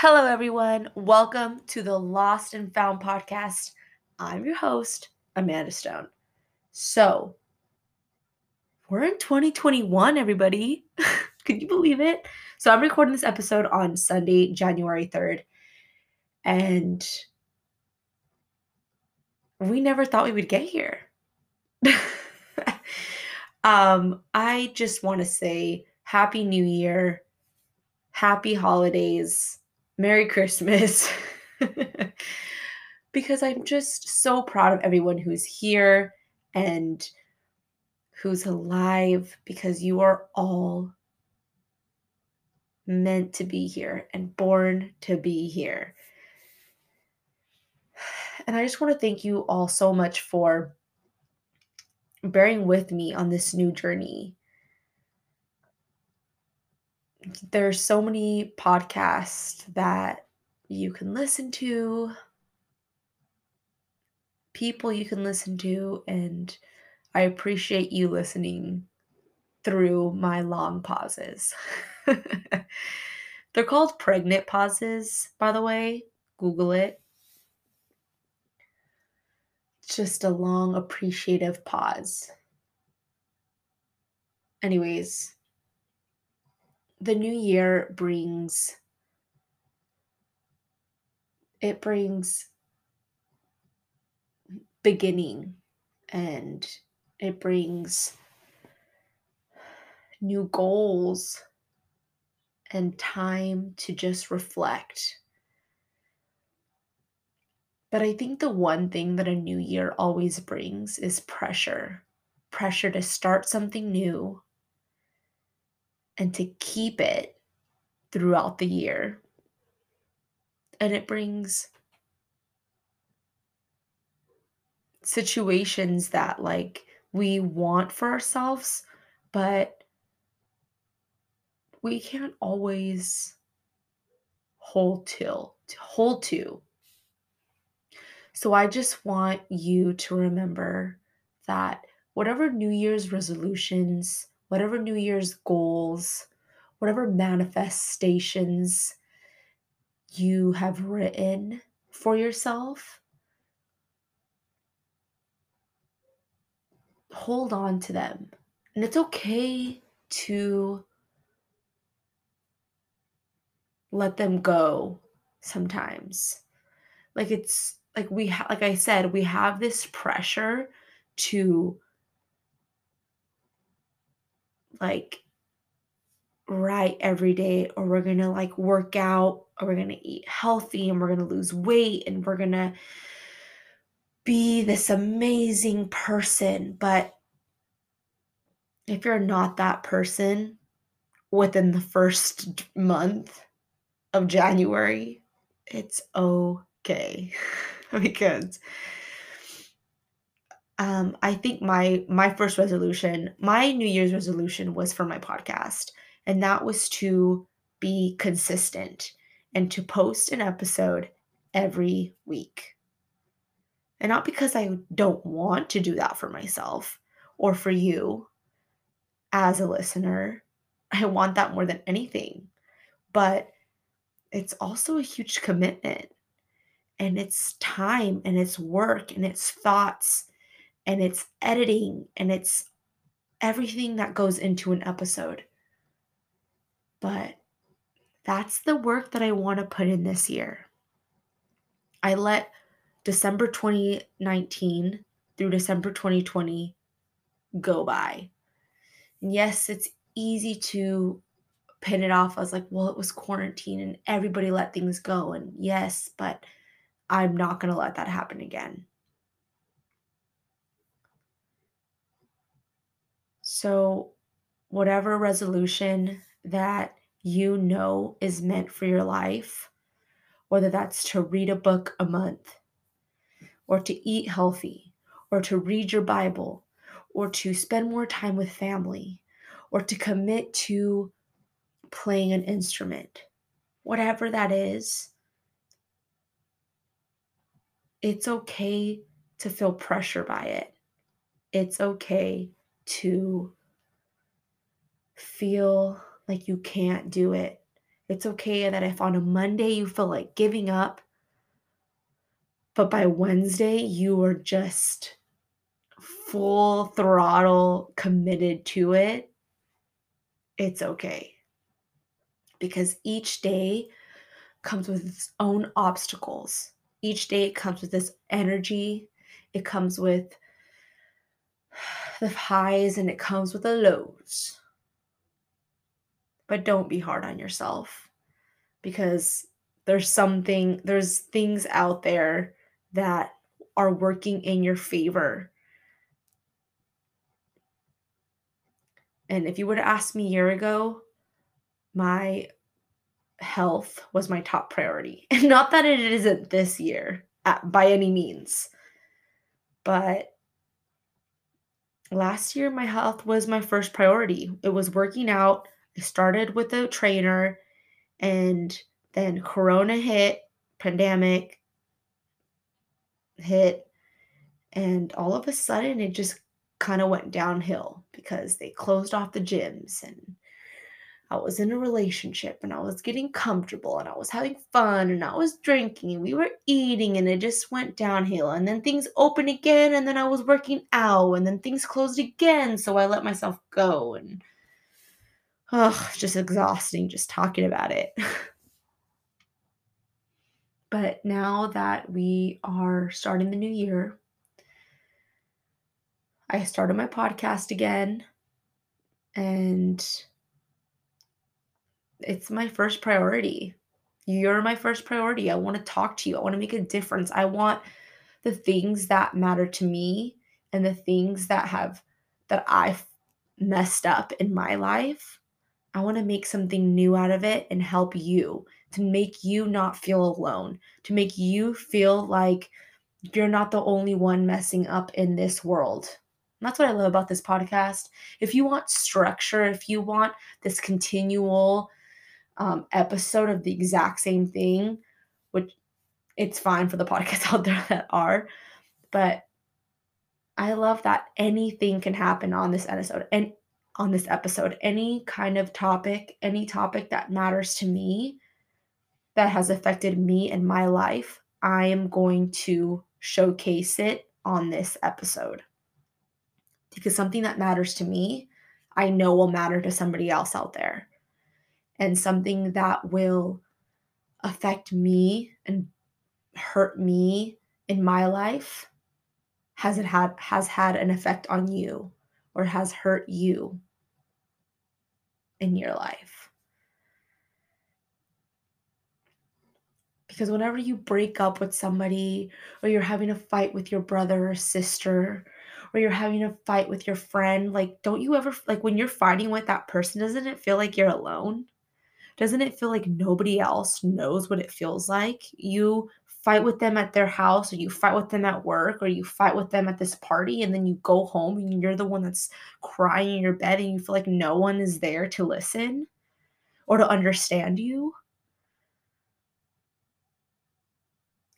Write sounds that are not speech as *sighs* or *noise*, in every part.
Hello, everyone. Welcome to the Lost and Found podcast. I'm your host, Amanda Stone. So, we're in 2021, everybody. *laughs* Could you believe it? So, I'm recording this episode on Sunday, January 3rd, and we never thought we would get here. *laughs* um, I just want to say Happy New Year, Happy Holidays, Merry Christmas. *laughs* because I'm just so proud of everyone who's here and who's alive because you are all meant to be here and born to be here. And I just want to thank you all so much for bearing with me on this new journey. There's so many podcasts that you can listen to, people you can listen to, and I appreciate you listening through my long pauses. *laughs* They're called pregnant pauses, by the way. Google it just a long, appreciative pause. Anyways, the new year brings it brings beginning and it brings new goals and time to just reflect. But I think the one thing that a new year always brings is pressure pressure to start something new and to keep it throughout the year. And it brings situations that like we want for ourselves, but we can't always hold to hold to so I just want you to remember that whatever New Year's resolutions, whatever New Year's goals, whatever manifestations you have written for yourself, hold on to them. And it's okay to let them go sometimes. Like it's like we ha- like I said, we have this pressure to like write every day or we're going to like work out or we're going to eat healthy and we're going to lose weight and we're going to be this amazing person. But if you're not that person within the first month of January it's okay. *laughs* Because um, I think my my first resolution, my New Year's resolution was for my podcast, and that was to be consistent and to post an episode every week. And not because I don't want to do that for myself or for you as a listener. I want that more than anything. But it's also a huge commitment and it's time and it's work and it's thoughts and it's editing and it's everything that goes into an episode. But that's the work that I want to put in this year. I let December 2019 through December 2020 go by. And yes, it's easy to pin it off I was like, well, it was quarantine and everybody let things go. And yes, but I'm not going to let that happen again. So, whatever resolution that you know is meant for your life, whether that's to read a book a month, or to eat healthy, or to read your Bible, or to spend more time with family, or to commit to playing an instrument, whatever that is, it's okay to feel pressure by it. It's okay to feel like you can't do it. It's okay that if on a Monday you feel like giving up, but by Wednesday you are just full throttle committed to it. It's okay. Because each day comes with its own obstacles. Each day it comes with this energy. It comes with *sighs* the highs and it comes with the lows. But don't be hard on yourself because there's something, there's things out there that are working in your favor. And if you would have asked me a year ago, my health was my top priority. And *laughs* not that it isn't this year at, by any means, but last year my health was my first priority. It was working out. I started with a trainer and then corona hit, pandemic hit and all of a sudden it just kind of went downhill because they closed off the gyms and I was in a relationship and I was getting comfortable and I was having fun and I was drinking and we were eating and it just went downhill. And then things opened again and then I was working out and then things closed again. So I let myself go and oh, just exhausting just talking about it. *laughs* but now that we are starting the new year, I started my podcast again and it's my first priority. You're my first priority. I want to talk to you. I want to make a difference. I want the things that matter to me and the things that have that I've messed up in my life. I want to make something new out of it and help you to make you not feel alone, to make you feel like you're not the only one messing up in this world. And that's what I love about this podcast. If you want structure, if you want this continual um, episode of the exact same thing, which it's fine for the *laughs* podcasts out there that are, but I love that anything can happen on this episode and on this episode, any kind of topic, any topic that matters to me that has affected me and my life, I am going to showcase it on this episode. Because something that matters to me, I know will matter to somebody else out there and something that will affect me and hurt me in my life has it had has had an effect on you or has hurt you in your life. Because whenever you break up with somebody or you're having a fight with your brother or sister or you're having a fight with your friend like don't you ever like when you're fighting with that person doesn't it feel like you're alone doesn't it feel like nobody else knows what it feels like? You fight with them at their house or you fight with them at work or you fight with them at this party and then you go home and you're the one that's crying in your bed and you feel like no one is there to listen or to understand you.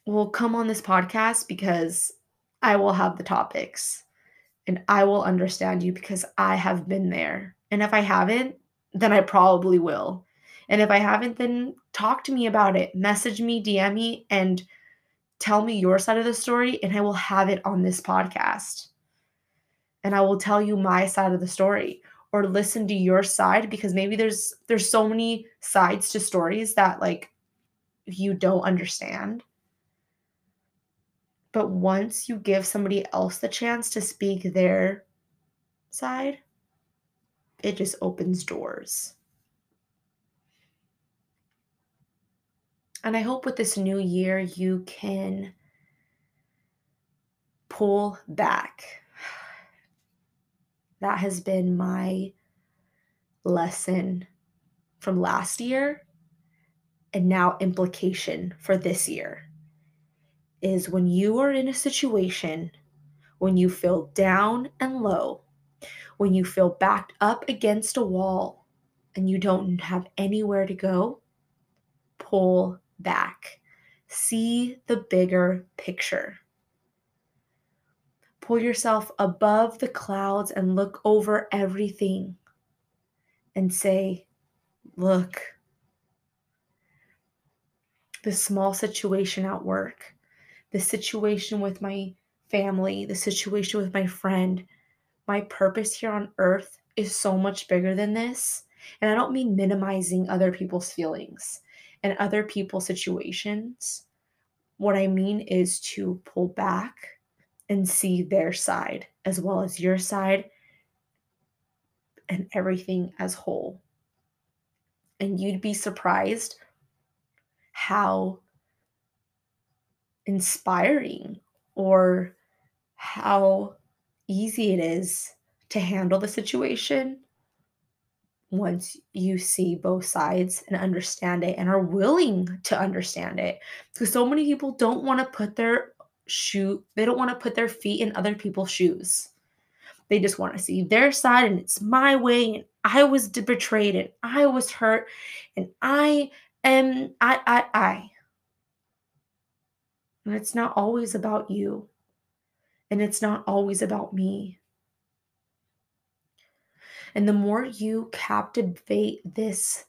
Well, come on this podcast because I will have the topics and I will understand you because I have been there. And if I haven't, then I probably will. And if I haven't, then talk to me about it. Message me, DM me, and tell me your side of the story, and I will have it on this podcast. And I will tell you my side of the story or listen to your side because maybe there's there's so many sides to stories that like you don't understand. But once you give somebody else the chance to speak their side, it just opens doors. And I hope with this new year you can pull back. *sighs* That has been my lesson from last year and now implication for this year is when you are in a situation when you feel down and low, when you feel backed up against a wall and you don't have anywhere to go, pull back. See the bigger picture. Pull yourself above the clouds and look over everything and say, Look, the small situation at work, the situation with my family, the situation with my friend. My purpose here on earth is so much bigger than this. And I don't mean minimizing other people's feelings and other people's situations. What I mean is to pull back and see their side as well as your side and everything as whole. And you'd be surprised how inspiring or how easy it is to handle the situation once you see both sides and understand it and are willing to understand it. Because so many people don't want to put their shoe they don't want to put their feet in other people's shoes. They just want to see their side and it's my way and i was betrayed and i was hurt and i am i i i. And it's not always about you. And it's not always about me and the more you captivate this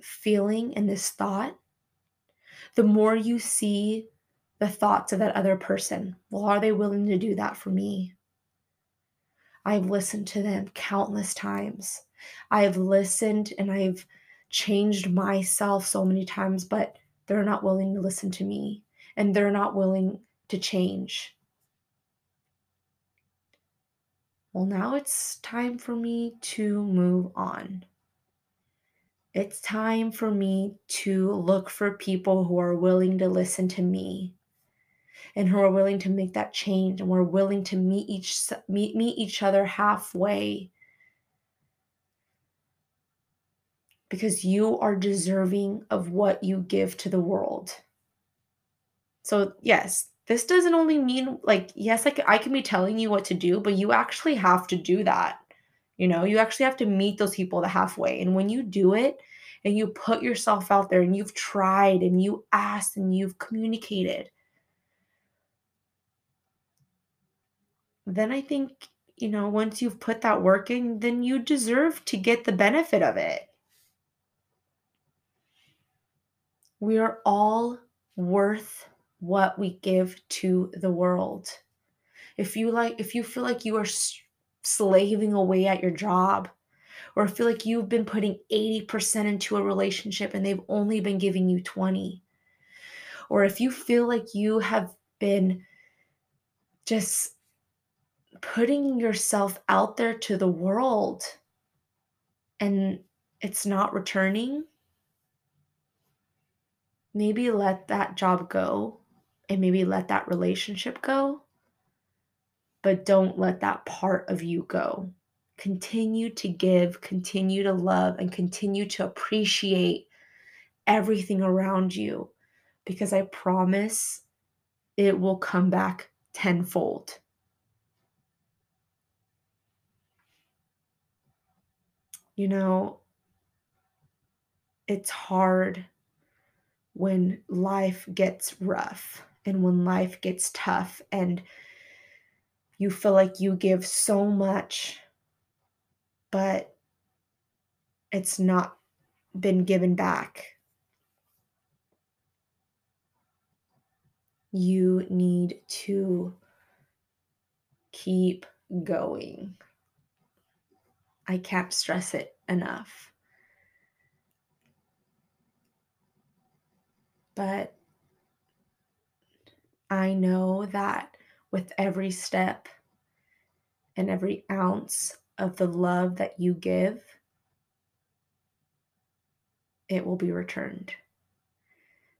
feeling and this thought, the more you see the thoughts of that other person. Well, are they willing to do that for me? I've listened to them countless times. I've listened and I've changed myself so many times, but they're not willing to listen to me and they're not willing to change. Well, now it's time for me to move on. It's time for me to look for people who are willing to listen to me and who are willing to make that change and we're willing to meet each meet, meet each other halfway because you are deserving of what you give to the world. So, yes, this doesn't only mean like yes like i can be telling you what to do but you actually have to do that. You know you actually have to meet those people the halfway. And when you do it and you put yourself out there and you've tried and you asked and you've communicated then i think you know once you've put that work in then you deserve to get the benefit of it. We are all worth what we give to the world. If you like if you feel like you are slaving away at your job or feel like you've been putting 80% into a relationship and they've only been giving you 20 or if you feel like you have been just putting yourself out there to the world and it's not returning maybe let that job go and maybe let that relationship go, but don't let that part of you go. Continue to give, continue to love, and continue to appreciate everything around you because I promise it will come back tenfold. You know, it's hard when life gets rough and when life gets tough and you feel like you give so much, but it's not been given back. You need to keep going. I can't stress it enough. But I know that with every step and every ounce of the love that you give, it will be returned.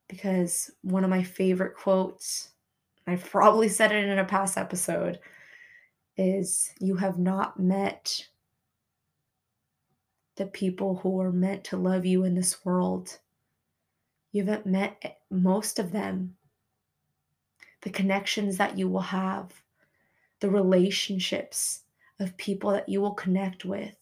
Because one of my favorite quotes, I've probably said it in a past episode, is You have not met the people who are meant to love you in this world. You haven't met most of them the connections that you will have, the relationships of people that you will connect with,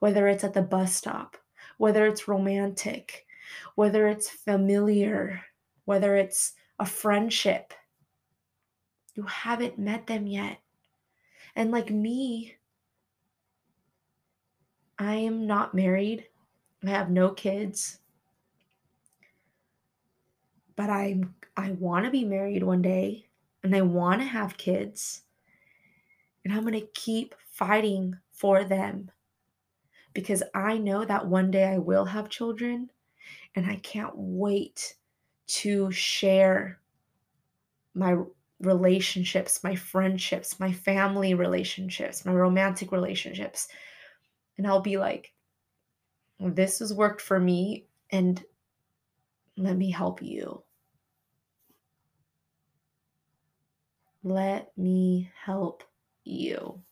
whether it's at the bus stop, whether it's romantic, whether it's familiar, whether it's a friendship. You haven't met them yet. And like me, I am not married. I have no kids. But I'm I want to be married one day and I want to have kids. And I'm going to keep fighting for them because I know that one day I will have children and I can't wait to share my relationships, my friendships, my family relationships, my romantic relationships. And I'll be like, this has worked for me, and let me help you. Let me help you.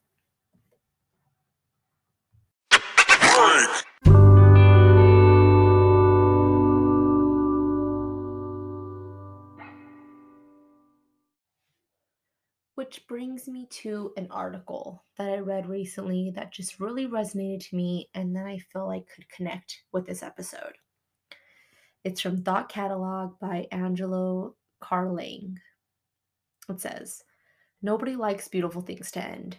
Which brings me to an article that I read recently that just really resonated to me and then I feel like could connect with this episode. It's from Thought Catalog by Angelo Carlang. It says, Nobody likes beautiful things to end.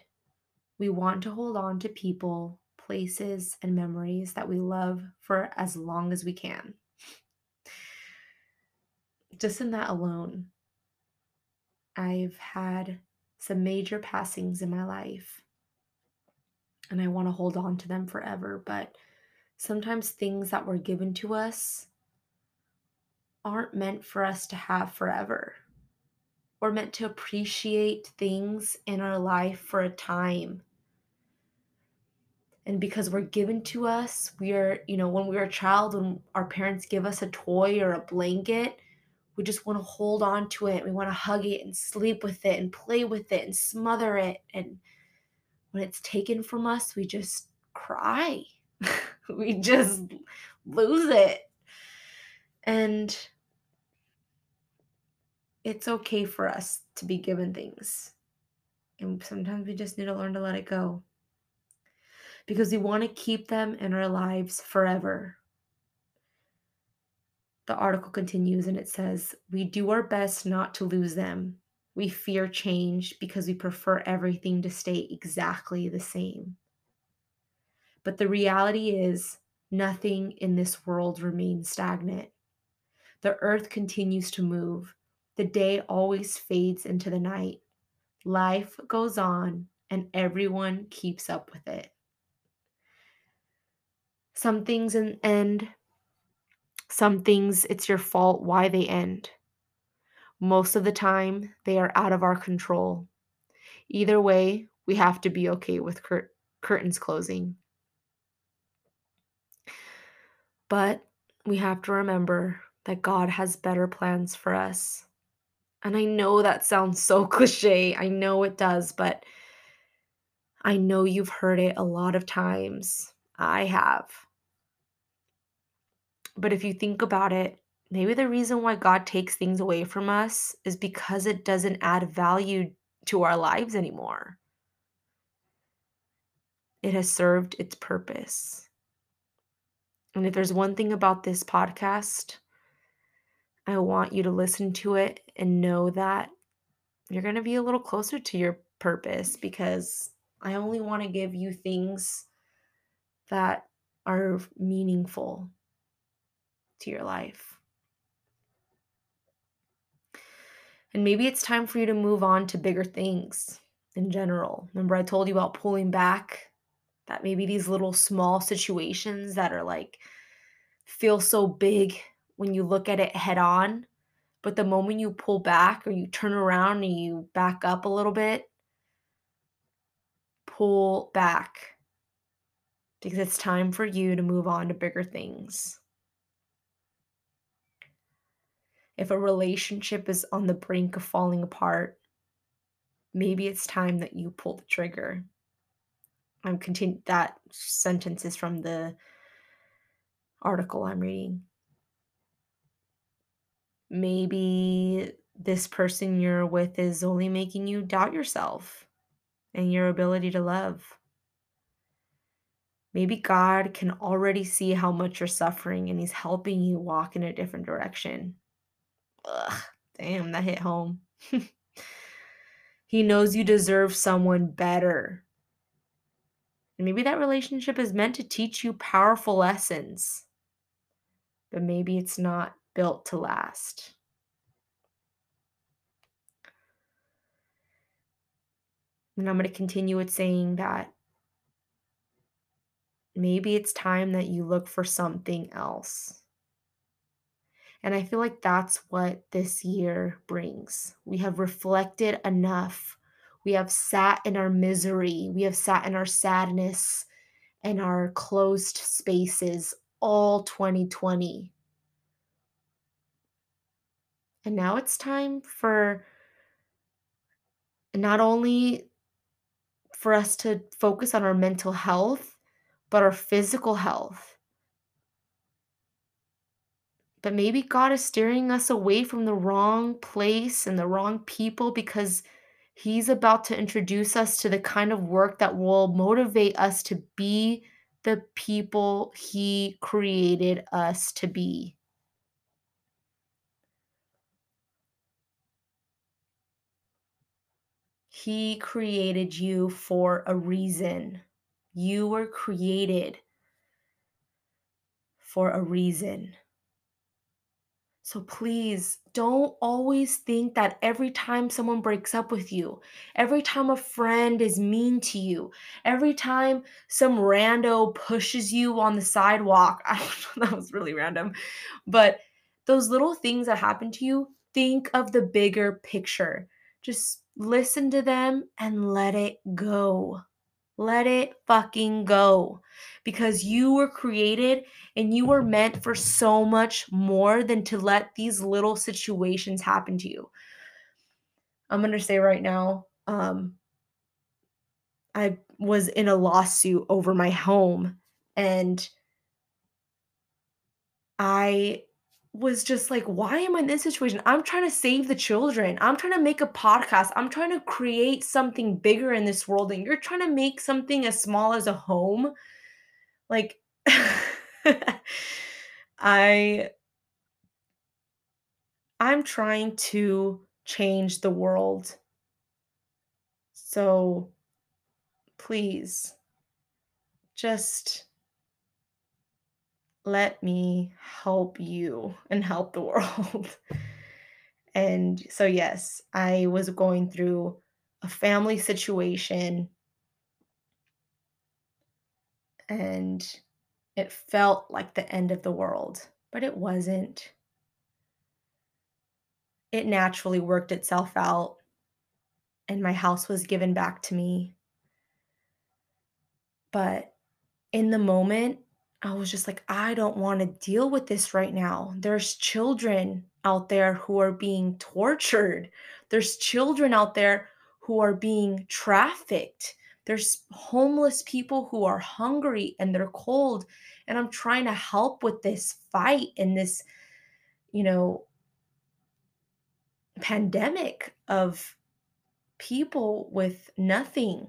We want to hold on to people, places, and memories that we love for as long as we can. Just in that alone, I've had some major passings in my life and I want to hold on to them forever. But sometimes things that were given to us aren't meant for us to have forever. We're meant to appreciate things in our life for a time. And because we're given to us, we are, you know, when we are a child, when our parents give us a toy or a blanket, we just want to hold on to it. We want to hug it and sleep with it and play with it and smother it. And when it's taken from us, we just cry. *laughs* we just lose it. And it's okay for us to be given things. And sometimes we just need to learn to let it go. Because we want to keep them in our lives forever the article continues and it says, We do our best not to lose them. We fear change because we prefer everything to stay exactly the same. But the reality is, nothing in this world remains stagnant. The earth continues to move. The day always fades into the night. Life goes on, and everyone keeps up with it. Some things end some things it's your fault why they end. Most of the time, they are out of our control. Either way, we have to be okay with cur- curtains closing. But we have to remember that God has better plans for us. And I know that sounds so *laughs* cliche. I know it does, but I know you've heard it a lot of times. I have. But if you think about it, maybe the reason why God takes things away from us is because it doesn't add value to our lives anymore. It has served its purpose. And if there's one thing about this podcast, I want you to listen to it and know that you're going to be a little closer to your purpose because I only want to give you things that are meaningful to your life. And maybe it's time for you to move on to bigger things in general. Remember, I told you about pulling back, that maybe these little small situations that are like feel so big when you look at it head on. But the moment you pull back or you turn around and you back up a little bit, pull back because it's time for you to move on to bigger things. if a relationship is on the brink of falling apart, maybe it's time that you pull the trigger. I'm continue that sentence is from the article I'm reading. Maybe this person you're with is only making you doubt yourself and your ability to love. Maybe God can already see how much you're suffering and He's helping you walk in a different direction. Ugh, damn, that hit home. *laughs* he knows you deserve someone better. And maybe that relationship is meant to teach you powerful lessons, but maybe it's not built to last. And I'm going to continue with saying that maybe it's time that you look for something else. And I feel like that's what this year brings. We have reflected enough. We have sat in our misery. We have sat in our sadness and our closed spaces all 2020. And now it's time for not only for us to focus on our mental health, but our physical health. But maybe God is steering us away from the wrong place and the wrong people because He's about to introduce us to the kind of work that will motivate us to be the people He created us to be. He created you for a reason. You were created for a reason. So please don't always think that every time someone breaks up with you, every time a friend is mean to you, every time some rando pushes you on the sidewalk, *laughs* I don't know, that was really random, but those little things that happen to you, think of the bigger picture. Just listen to them and let it go. Let it fucking go because you were created and you were meant for so much more than to let these little situations happen to you. I'm going to say right now, um, I was in a lawsuit over my home and I was just like, why am I in this situation? I'm trying to save the children. I'm trying to make a podcast. I'm trying to create something bigger in this world. And you're trying to make something as small as a home. Like, *laughs* I I'm trying to change the world. So please just let me help you and help the *laughs* world. and so, yes, I was going through a family situation and it felt like the end of the world, but it wasn't. It naturally worked itself out, and my house was given back to me. But in the moment, I was just like, I don't want to deal with this right now. There's children out there who are being tortured. There's children out there who are being trafficked. There's homeless people who are hungry and they're cold. And I'm trying to help with this fight and this, you know, pandemic of people with nothing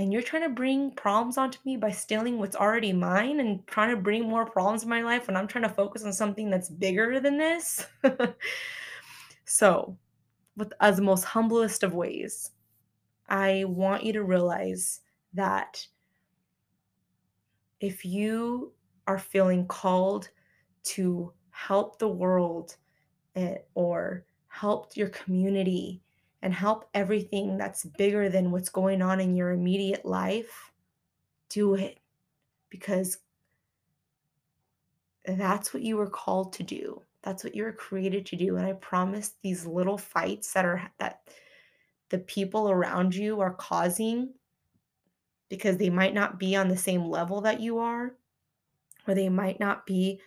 and you're trying to bring problems onto me by stealing what's already mine and trying to bring more problems in my life when I'm trying to focus on something that's bigger than this. *laughs* so, with as the most humblest of ways, I want you to realize that if you are feeling called to help the world eh, or help your community and help everything that's bigger than what's going on in your immediate life, do it because that's what you were called to do. That's what you were created to do. And I promise these little fights that are that the people around you are causing because they might not be on the same level that you are, or they might not be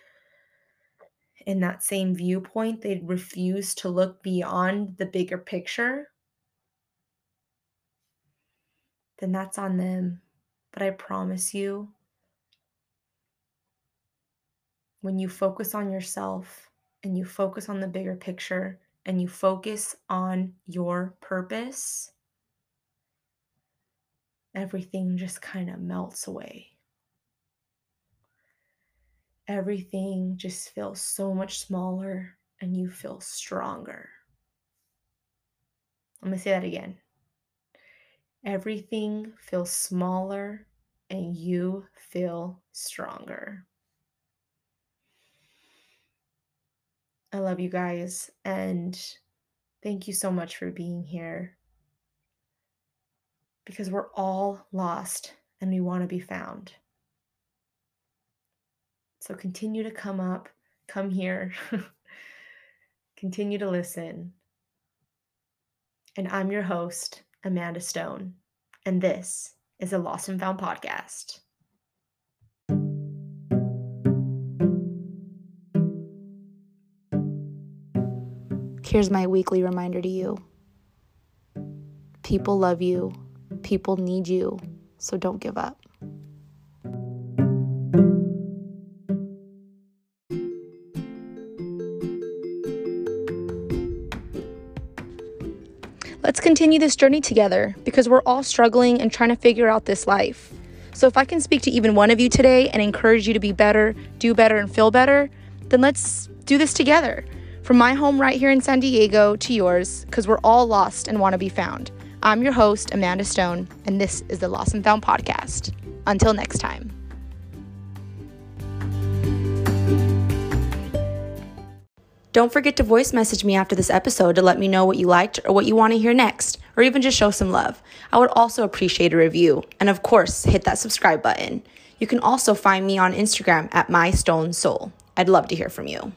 in that same viewpoint. They refuse to look beyond the bigger picture then that's on them. But I promise you, when you focus on yourself and you focus on the bigger picture and you focus on your purpose, everything just kind of melts away. Everything just feels so much smaller and you feel stronger. I'm going to say that again. Everything feels smaller and you feel stronger. I love you guys and thank you so much for being here. because we're all lost and we want to be found. So continue to come up, come here, *laughs* continue to listen. And I'm your host, Amanda Stone, and this is a Lost and Found podcast. Here's my weekly reminder to you people love you, people need you, so don't give up. Let's continue this journey together because we're all struggling and trying to figure out this life. So, if I can speak to even one of you today and encourage you to be better, do better, and feel better, then let's do this together. From my home right here in San Diego to yours, because we're all lost and want to be found. I'm your host, Amanda Stone, and this is the Lost and Found podcast. Until next time. Don't forget to voice message me after this episode to let me know what you liked or what you want to hear next, or even just show some love. I would also appreciate a review, and of course, hit that subscribe button. You can also find me on Instagram at mystonesoul. I'd love to hear from you.